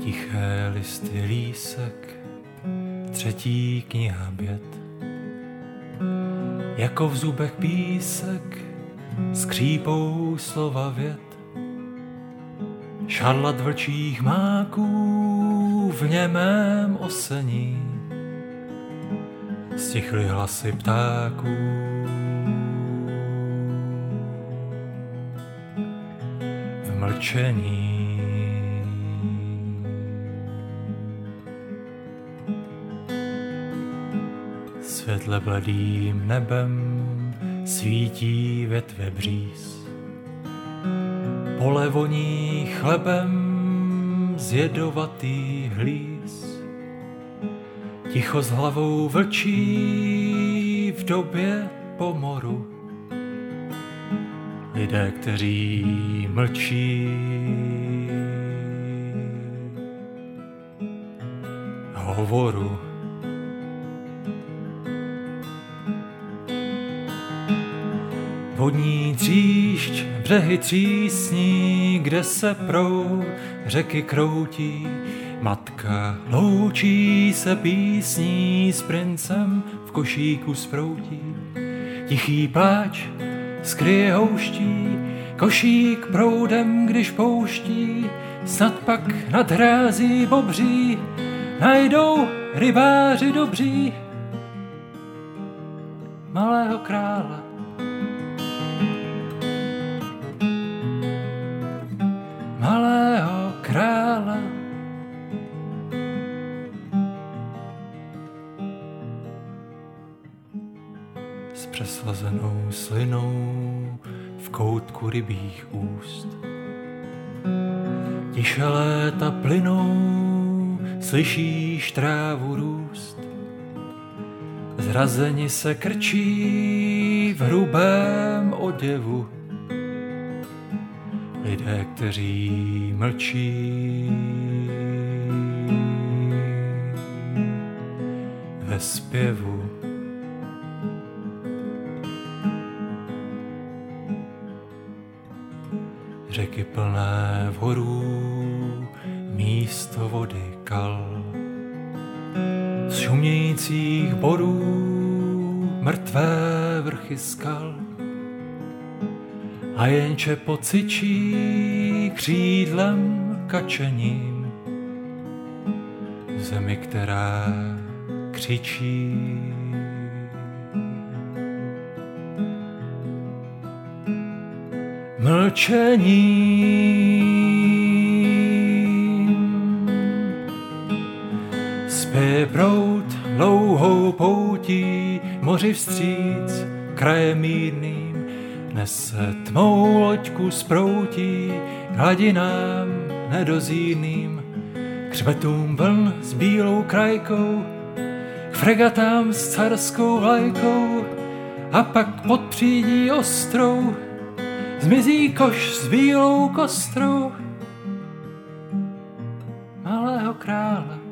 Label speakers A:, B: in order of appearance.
A: Tiché listy lísek, třetí kniha bět. Jako v zubech písek, skřípou slova vět. Šarlat vlčích máků v němém osení. Stichly hlasy ptáků. V mlčení. Světle bledým nebem svítí větve bříz. Pole voní chlebem z jedovatý hlíz. Ticho s hlavou vlčí v době pomoru. Lidé, kteří mlčí, hovoru. Vodní tříšť, břehy třísní, kde se proud řeky kroutí. Matka loučí se písní s princem v košíku sproutí. Tichý pláč skryje houští, košík proudem, když pouští, snad pak nad hrází bobří, najdou rybáři dobří malého krále. S přeslazenou slinou v koutku rybích úst. Tiše léta plynou, slyšíš trávu růst. Zrazeni se krčí v hrubém oděvu lidé, kteří mlčí. Ve zpěvu řeky plné vhorů, místo vody kal. Z šumějících borů mrtvé vrchy skal a jenče pocičí křídlem kačením zemi, která křičí. Mlčením spě prout dlouhou poutí moři vstříc kraje mírným nese tmou loďku sproutí k hladinám nedozírným, k vln s bílou krajkou, k fregatám s carskou vlajkou a pak pod přídí ostrou Zmizí koš s bílou kostrou malého krále.